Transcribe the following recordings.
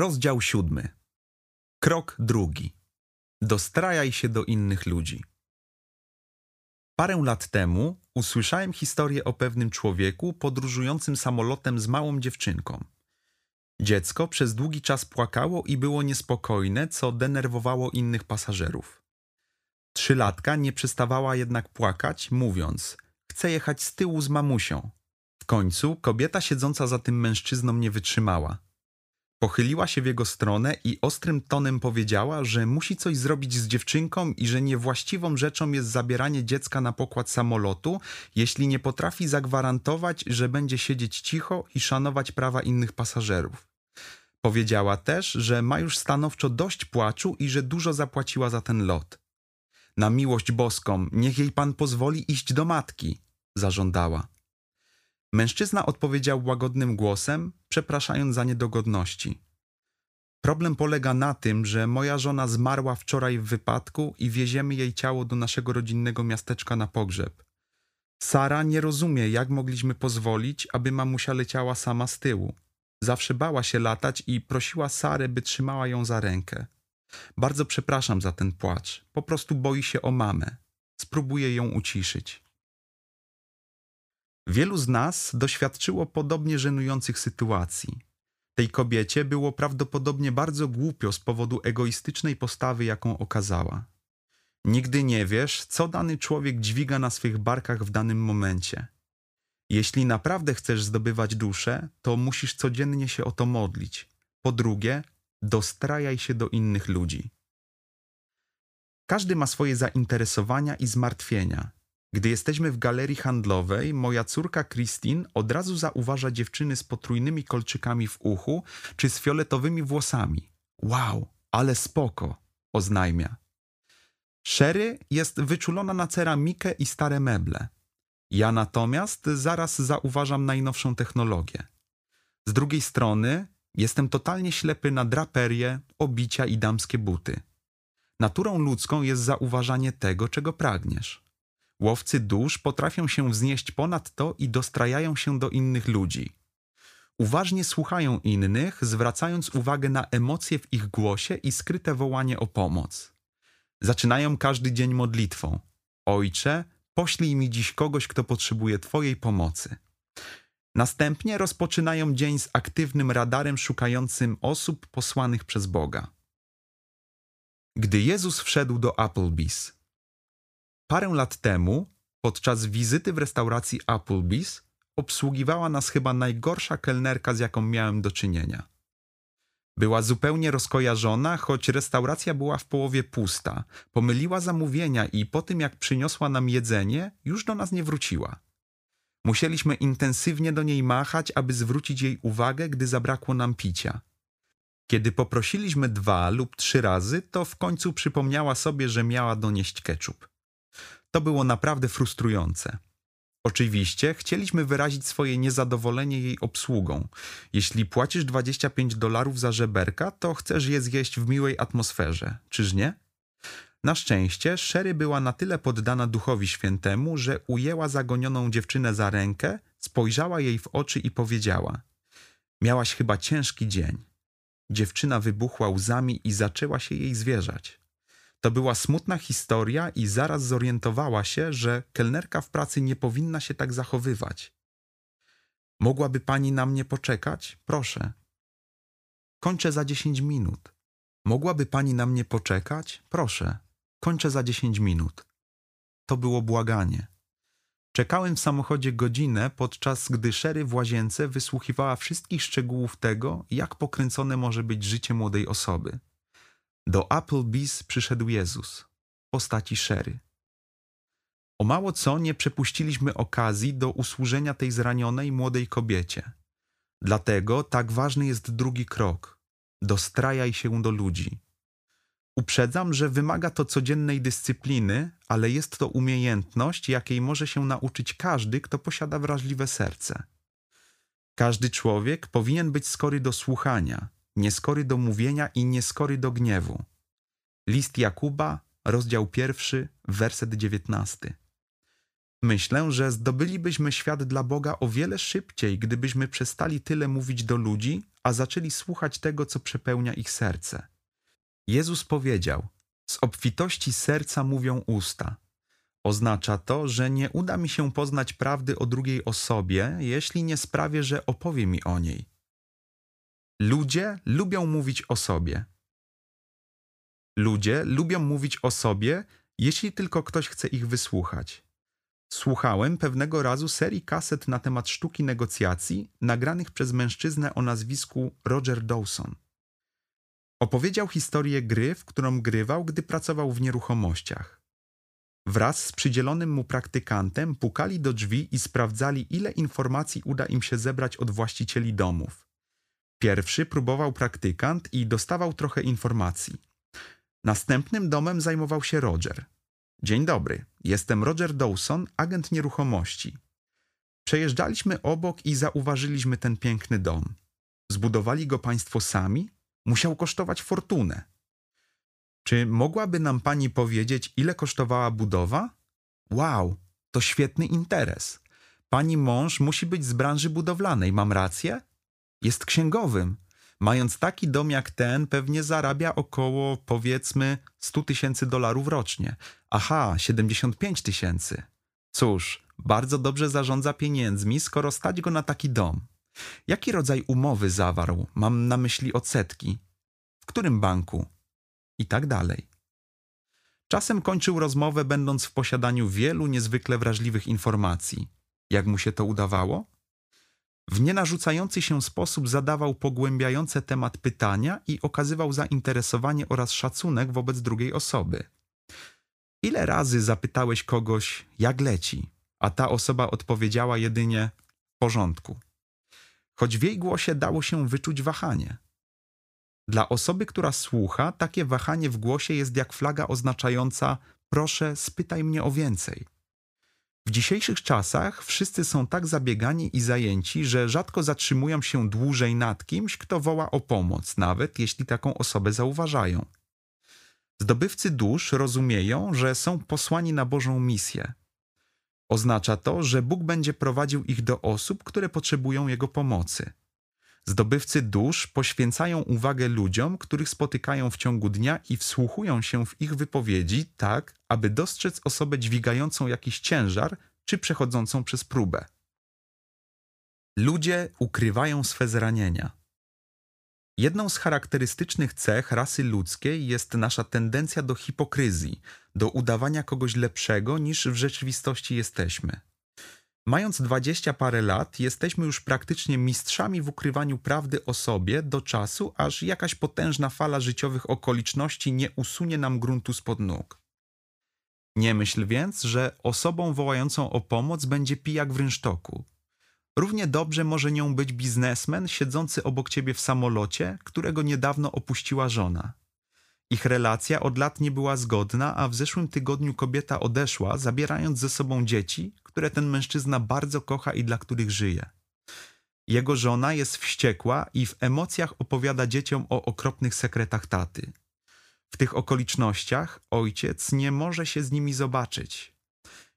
Rozdział siódmy. Krok drugi. Dostrajaj się do innych ludzi. Parę lat temu usłyszałem historię o pewnym człowieku podróżującym samolotem z małą dziewczynką. Dziecko przez długi czas płakało i było niespokojne, co denerwowało innych pasażerów. Trzylatka nie przestawała jednak płakać, mówiąc: Chcę jechać z tyłu z mamusią. W końcu kobieta siedząca za tym mężczyzną nie wytrzymała. Pochyliła się w jego stronę i ostrym tonem powiedziała, że musi coś zrobić z dziewczynką i że niewłaściwą rzeczą jest zabieranie dziecka na pokład samolotu, jeśli nie potrafi zagwarantować, że będzie siedzieć cicho i szanować prawa innych pasażerów. Powiedziała też, że ma już stanowczo dość płaczu i że dużo zapłaciła za ten lot. Na miłość boską, niech jej pan pozwoli iść do matki, zażądała. Mężczyzna odpowiedział łagodnym głosem, przepraszając za niedogodności. Problem polega na tym, że moja żona zmarła wczoraj w wypadku i wieziemy jej ciało do naszego rodzinnego miasteczka na pogrzeb. Sara nie rozumie, jak mogliśmy pozwolić, aby mamusia leciała sama z tyłu. Zawsze bała się latać i prosiła Sarę, by trzymała ją za rękę. Bardzo przepraszam za ten płacz. Po prostu boi się o mamę. Spróbuję ją uciszyć. Wielu z nas doświadczyło podobnie żenujących sytuacji. Tej kobiecie było prawdopodobnie bardzo głupio z powodu egoistycznej postawy, jaką okazała. Nigdy nie wiesz, co dany człowiek dźwiga na swych barkach w danym momencie. Jeśli naprawdę chcesz zdobywać duszę, to musisz codziennie się o to modlić. Po drugie, dostrajaj się do innych ludzi. Każdy ma swoje zainteresowania i zmartwienia. Gdy jesteśmy w galerii handlowej, moja córka Christine od razu zauważa dziewczyny z potrójnymi kolczykami w uchu czy z fioletowymi włosami. Wow, ale spoko, oznajmia. Sherry jest wyczulona na ceramikę i stare meble. Ja natomiast zaraz zauważam najnowszą technologię. Z drugiej strony jestem totalnie ślepy na draperię, obicia i damskie buty. Naturą ludzką jest zauważanie tego, czego pragniesz. Łowcy dusz potrafią się wznieść ponad to i dostrajają się do innych ludzi. Uważnie słuchają innych, zwracając uwagę na emocje w ich głosie i skryte wołanie o pomoc. Zaczynają każdy dzień modlitwą: Ojcze, poślij mi dziś kogoś, kto potrzebuje Twojej pomocy. Następnie rozpoczynają dzień z aktywnym radarem szukającym osób posłanych przez Boga. Gdy Jezus wszedł do Applebee's, Parę lat temu, podczas wizyty w restauracji Applebee's, obsługiwała nas chyba najgorsza kelnerka, z jaką miałem do czynienia. Była zupełnie rozkojarzona, choć restauracja była w połowie pusta. Pomyliła zamówienia i po tym, jak przyniosła nam jedzenie, już do nas nie wróciła. Musieliśmy intensywnie do niej machać, aby zwrócić jej uwagę, gdy zabrakło nam picia. Kiedy poprosiliśmy dwa lub trzy razy, to w końcu przypomniała sobie, że miała donieść ketchup. To było naprawdę frustrujące. Oczywiście chcieliśmy wyrazić swoje niezadowolenie jej obsługą. Jeśli płacisz 25 dolarów za żeberka, to chcesz je zjeść w miłej atmosferze, czyż nie? Na szczęście Sherry była na tyle poddana Duchowi Świętemu, że ujęła zagonioną dziewczynę za rękę, spojrzała jej w oczy i powiedziała: Miałaś chyba ciężki dzień. Dziewczyna wybuchła łzami i zaczęła się jej zwierzać. To była smutna historia i zaraz zorientowała się, że kelnerka w pracy nie powinna się tak zachowywać. Mogłaby pani na mnie poczekać? Proszę. Kończę za dziesięć minut. Mogłaby pani na mnie poczekać? Proszę. Kończę za dziesięć minut. To było błaganie. Czekałem w samochodzie godzinę, podczas gdy Sherry w łazience wysłuchiwała wszystkich szczegółów tego, jak pokręcone może być życie młodej osoby. Do Applebee's przyszedł Jezus w postaci Sherry. O mało co nie przepuściliśmy okazji do usłużenia tej zranionej młodej kobiecie. Dlatego tak ważny jest drugi krok. Dostrajaj się do ludzi. Uprzedzam, że wymaga to codziennej dyscypliny, ale jest to umiejętność, jakiej może się nauczyć każdy, kto posiada wrażliwe serce. Każdy człowiek powinien być skory do słuchania, nieskory do mówienia i nieskory do gniewu. List Jakuba, rozdział pierwszy, werset dziewiętnasty. Myślę, że zdobylibyśmy świat dla Boga o wiele szybciej, gdybyśmy przestali tyle mówić do ludzi, a zaczęli słuchać tego, co przepełnia ich serce. Jezus powiedział: Z obfitości serca mówią usta. Oznacza to, że nie uda mi się poznać prawdy o drugiej osobie, jeśli nie sprawię, że opowie mi o niej. Ludzie lubią mówić o sobie. Ludzie lubią mówić o sobie, jeśli tylko ktoś chce ich wysłuchać. Słuchałem pewnego razu serii kaset na temat sztuki negocjacji, nagranych przez mężczyznę o nazwisku Roger Dawson. Opowiedział historię gry, w którą grywał, gdy pracował w nieruchomościach. Wraz z przydzielonym mu praktykantem pukali do drzwi i sprawdzali, ile informacji uda im się zebrać od właścicieli domów. Pierwszy próbował praktykant i dostawał trochę informacji. Następnym domem zajmował się Roger. Dzień dobry, jestem Roger Dawson, agent nieruchomości. Przejeżdżaliśmy obok i zauważyliśmy ten piękny dom. Zbudowali go państwo sami? Musiał kosztować fortunę. Czy mogłaby nam pani powiedzieć, ile kosztowała budowa? Wow, to świetny interes. Pani mąż musi być z branży budowlanej, mam rację? Jest księgowym. Mając taki dom jak ten, pewnie zarabia około, powiedzmy, 100 tysięcy dolarów rocznie. Aha, 75 tysięcy. Cóż, bardzo dobrze zarządza pieniędzmi, skoro stać go na taki dom. Jaki rodzaj umowy zawarł? Mam na myśli odsetki. W którym banku? I tak dalej. Czasem kończył rozmowę, będąc w posiadaniu wielu niezwykle wrażliwych informacji. Jak mu się to udawało? W nienarzucający się sposób zadawał pogłębiające temat pytania i okazywał zainteresowanie oraz szacunek wobec drugiej osoby. Ile razy zapytałeś kogoś, jak leci, a ta osoba odpowiedziała jedynie w porządku. Choć w jej głosie dało się wyczuć wahanie. Dla osoby, która słucha, takie wahanie w głosie jest jak flaga oznaczająca proszę, spytaj mnie o więcej. W dzisiejszych czasach wszyscy są tak zabiegani i zajęci, że rzadko zatrzymują się dłużej nad kimś, kto woła o pomoc, nawet jeśli taką osobę zauważają. Zdobywcy dusz rozumieją, że są posłani na Bożą misję. Oznacza to, że Bóg będzie prowadził ich do osób, które potrzebują Jego pomocy. Zdobywcy dusz poświęcają uwagę ludziom, których spotykają w ciągu dnia i wsłuchują się w ich wypowiedzi tak, aby dostrzec osobę dźwigającą jakiś ciężar czy przechodzącą przez próbę. Ludzie ukrywają swe zranienia. Jedną z charakterystycznych cech rasy ludzkiej jest nasza tendencja do hipokryzji, do udawania kogoś lepszego niż w rzeczywistości jesteśmy. Mając dwadzieścia parę lat, jesteśmy już praktycznie mistrzami w ukrywaniu prawdy o sobie do czasu, aż jakaś potężna fala życiowych okoliczności nie usunie nam gruntu spod nóg. Nie myśl więc, że osobą wołającą o pomoc będzie pijak w rynsztoku. Równie dobrze może nią być biznesmen siedzący obok ciebie w samolocie, którego niedawno opuściła żona. Ich relacja od lat nie była zgodna, a w zeszłym tygodniu kobieta odeszła, zabierając ze sobą dzieci, które ten mężczyzna bardzo kocha i dla których żyje. Jego żona jest wściekła i w emocjach opowiada dzieciom o okropnych sekretach taty. W tych okolicznościach ojciec nie może się z nimi zobaczyć.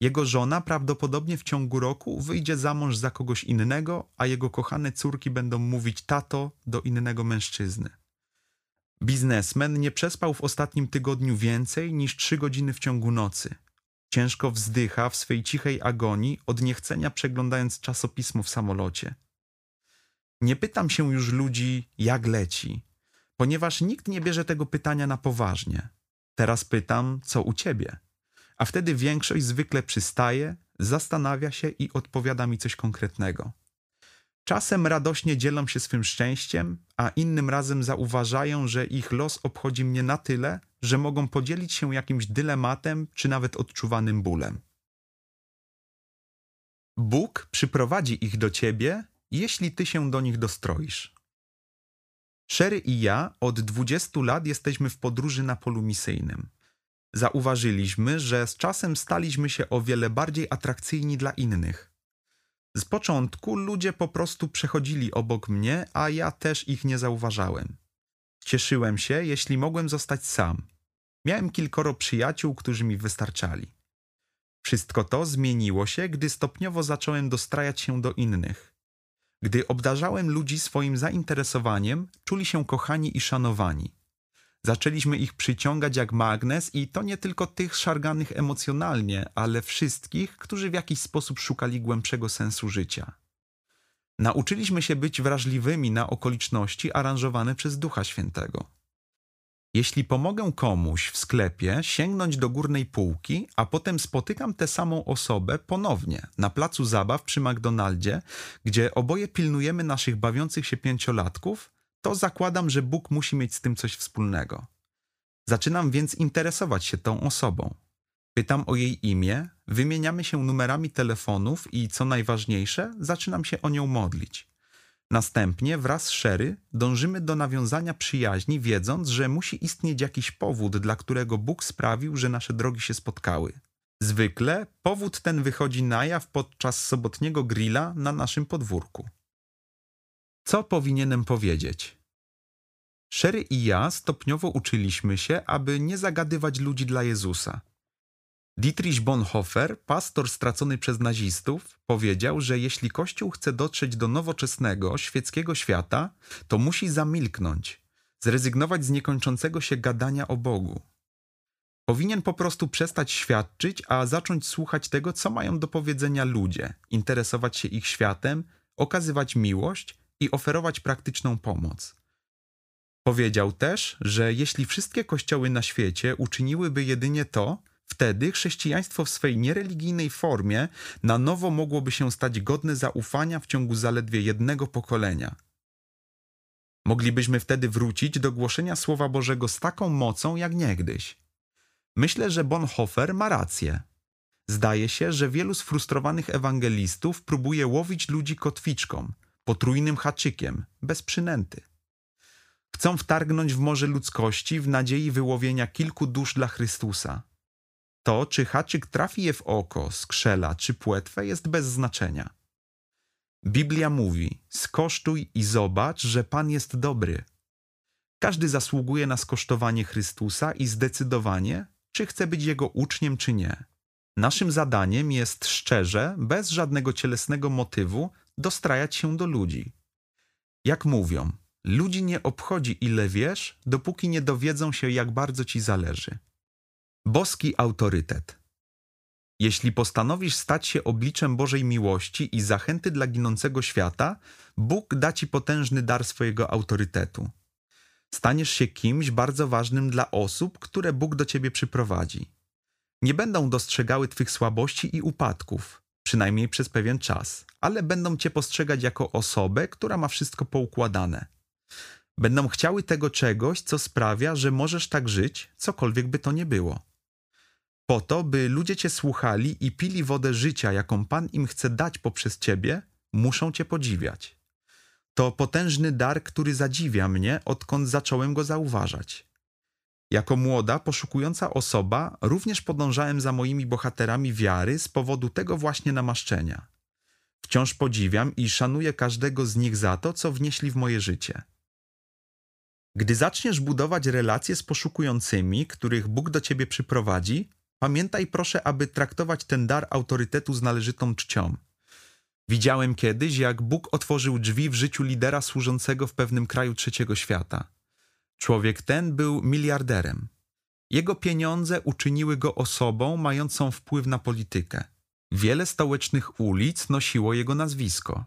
Jego żona prawdopodobnie w ciągu roku wyjdzie za mąż za kogoś innego, a jego kochane córki będą mówić tato do innego mężczyzny. Biznesmen nie przespał w ostatnim tygodniu więcej niż trzy godziny w ciągu nocy. Ciężko wzdycha w swej cichej agonii od niechcenia przeglądając czasopismo w samolocie. Nie pytam się już ludzi, jak leci, ponieważ nikt nie bierze tego pytania na poważnie. Teraz pytam, co u ciebie? A wtedy większość zwykle przystaje, zastanawia się i odpowiada mi coś konkretnego. Czasem radośnie dzielą się swym szczęściem, a innym razem zauważają, że ich los obchodzi mnie na tyle, że mogą podzielić się jakimś dylematem czy nawet odczuwanym bólem. Bóg przyprowadzi ich do ciebie, jeśli ty się do nich dostroisz. Sherry i ja od 20 lat jesteśmy w podróży na polu misyjnym. Zauważyliśmy, że z czasem staliśmy się o wiele bardziej atrakcyjni dla innych. Z początku ludzie po prostu przechodzili obok mnie, a ja też ich nie zauważałem. Cieszyłem się, jeśli mogłem zostać sam. Miałem kilkoro przyjaciół, którzy mi wystarczali. Wszystko to zmieniło się, gdy stopniowo zacząłem dostrajać się do innych. Gdy obdarzałem ludzi swoim zainteresowaniem, czuli się kochani i szanowani. Zaczęliśmy ich przyciągać jak magnes i to nie tylko tych szarganych emocjonalnie, ale wszystkich, którzy w jakiś sposób szukali głębszego sensu życia. Nauczyliśmy się być wrażliwymi na okoliczności aranżowane przez Ducha Świętego. Jeśli pomogę komuś w sklepie sięgnąć do górnej półki, a potem spotykam tę samą osobę ponownie na placu zabaw przy McDonaldzie, gdzie oboje pilnujemy naszych bawiących się pięciolatków, to zakładam, że Bóg musi mieć z tym coś wspólnego. Zaczynam więc interesować się tą osobą. Pytam o jej imię, wymieniamy się numerami telefonów i co najważniejsze, zaczynam się o nią modlić. Następnie wraz z Sherry dążymy do nawiązania przyjaźni, wiedząc, że musi istnieć jakiś powód, dla którego Bóg sprawił, że nasze drogi się spotkały. Zwykle powód ten wychodzi na jaw podczas sobotniego grilla na naszym podwórku. Co powinienem powiedzieć? Sherry i ja stopniowo uczyliśmy się, aby nie zagadywać ludzi dla Jezusa. Dietrich Bonhoeffer, pastor stracony przez nazistów, powiedział, że jeśli Kościół chce dotrzeć do nowoczesnego, świeckiego świata, to musi zamilknąć, zrezygnować z niekończącego się gadania o Bogu. Powinien po prostu przestać świadczyć, a zacząć słuchać tego, co mają do powiedzenia ludzie, interesować się ich światem, okazywać miłość i oferować praktyczną pomoc. Powiedział też, że jeśli wszystkie kościoły na świecie uczyniłyby jedynie to, Wtedy chrześcijaństwo w swej niereligijnej formie na nowo mogłoby się stać godne zaufania w ciągu zaledwie jednego pokolenia. Moglibyśmy wtedy wrócić do głoszenia Słowa Bożego z taką mocą jak niegdyś. Myślę, że Bonhoeffer ma rację. Zdaje się, że wielu sfrustrowanych ewangelistów próbuje łowić ludzi kotwiczką, potrójnym haczykiem, bez przynęty. Chcą wtargnąć w morze ludzkości w nadziei wyłowienia kilku dusz dla Chrystusa. To, czy haczyk trafi je w oko, skrzela czy płetwę, jest bez znaczenia. Biblia mówi: skosztuj i zobacz, że Pan jest dobry. Każdy zasługuje na skosztowanie Chrystusa i zdecydowanie, czy chce być Jego uczniem, czy nie. Naszym zadaniem jest szczerze, bez żadnego cielesnego motywu, dostrajać się do ludzi. Jak mówią, ludzi nie obchodzi ile wiesz, dopóki nie dowiedzą się, jak bardzo ci zależy. Boski autorytet. Jeśli postanowisz stać się obliczem Bożej miłości i zachęty dla ginącego świata, Bóg da ci potężny dar swojego autorytetu. Staniesz się kimś bardzo ważnym dla osób, które Bóg do ciebie przyprowadzi. Nie będą dostrzegały twych słabości i upadków, przynajmniej przez pewien czas, ale będą cię postrzegać jako osobę, która ma wszystko poukładane. Będą chciały tego czegoś, co sprawia, że możesz tak żyć, cokolwiek by to nie było po to, by ludzie Cię słuchali i pili wodę życia, jaką Pan im chce dać poprzez Ciebie, muszą Cię podziwiać. To potężny dar, który zadziwia mnie, odkąd zacząłem go zauważać. Jako młoda, poszukująca osoba, również podążałem za moimi bohaterami wiary z powodu tego właśnie namaszczenia. Wciąż podziwiam i szanuję każdego z nich za to, co wnieśli w moje życie. Gdy zaczniesz budować relacje z poszukującymi, których Bóg do ciebie przyprowadzi, Pamiętaj proszę, aby traktować ten dar autorytetu z należytą czcią. Widziałem kiedyś, jak Bóg otworzył drzwi w życiu lidera służącego w pewnym kraju trzeciego świata. Człowiek ten był miliarderem. Jego pieniądze uczyniły go osobą mającą wpływ na politykę. Wiele stołecznych ulic nosiło jego nazwisko.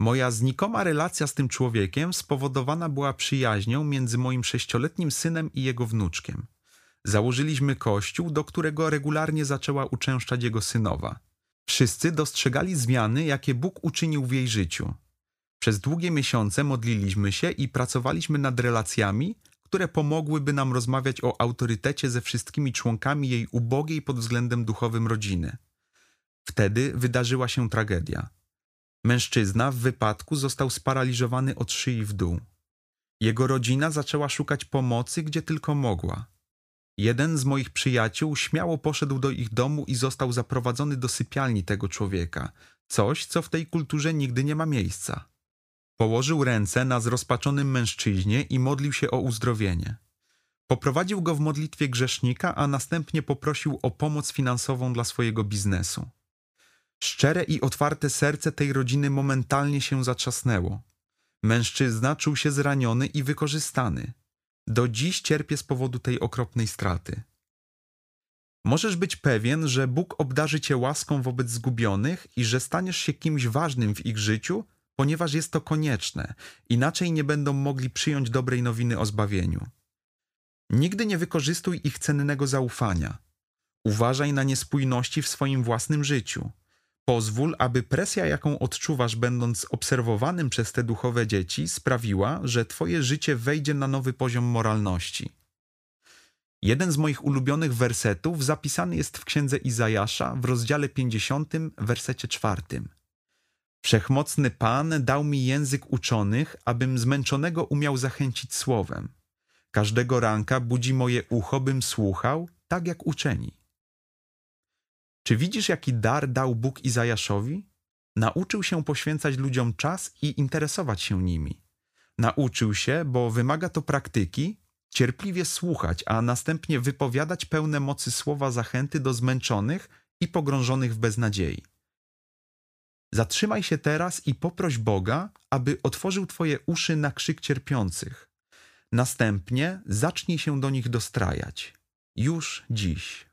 Moja znikoma relacja z tym człowiekiem spowodowana była przyjaźnią między moim sześcioletnim synem i jego wnuczkiem. Założyliśmy kościół, do którego regularnie zaczęła uczęszczać jego synowa. Wszyscy dostrzegali zmiany, jakie Bóg uczynił w jej życiu. Przez długie miesiące modliliśmy się i pracowaliśmy nad relacjami, które pomogłyby nam rozmawiać o autorytecie ze wszystkimi członkami jej ubogiej pod względem duchowym rodziny. Wtedy wydarzyła się tragedia. Mężczyzna w wypadku został sparaliżowany od szyi w dół. Jego rodzina zaczęła szukać pomocy, gdzie tylko mogła. Jeden z moich przyjaciół śmiało poszedł do ich domu i został zaprowadzony do sypialni tego człowieka, coś, co w tej kulturze nigdy nie ma miejsca. Położył ręce na zrozpaczonym mężczyźnie i modlił się o uzdrowienie. Poprowadził go w modlitwie grzesznika, a następnie poprosił o pomoc finansową dla swojego biznesu. Szczere i otwarte serce tej rodziny momentalnie się zatrzasnęło. Mężczyzna czuł się zraniony i wykorzystany. Do dziś cierpię z powodu tej okropnej straty. Możesz być pewien, że Bóg obdarzy cię łaską wobec zgubionych i że staniesz się kimś ważnym w ich życiu, ponieważ jest to konieczne, inaczej nie będą mogli przyjąć dobrej nowiny o zbawieniu. Nigdy nie wykorzystuj ich cennego zaufania. Uważaj na niespójności w swoim własnym życiu. Pozwól, aby presja, jaką odczuwasz, będąc obserwowanym przez te duchowe dzieci, sprawiła, że Twoje życie wejdzie na nowy poziom moralności. Jeden z moich ulubionych wersetów zapisany jest w księdze Izajasza w rozdziale 50, wersecie 4. Wszechmocny Pan dał mi język uczonych, abym zmęczonego umiał zachęcić słowem. Każdego ranka budzi moje ucho, bym słuchał, tak jak uczeni. Czy widzisz, jaki dar dał Bóg Izajaszowi? Nauczył się poświęcać ludziom czas i interesować się nimi. Nauczył się, bo wymaga to praktyki, cierpliwie słuchać, a następnie wypowiadać pełne mocy słowa zachęty do zmęczonych i pogrążonych w beznadziei. Zatrzymaj się teraz i poproś Boga, aby otworzył Twoje uszy na krzyk cierpiących. Następnie zacznij się do nich dostrajać. Już dziś.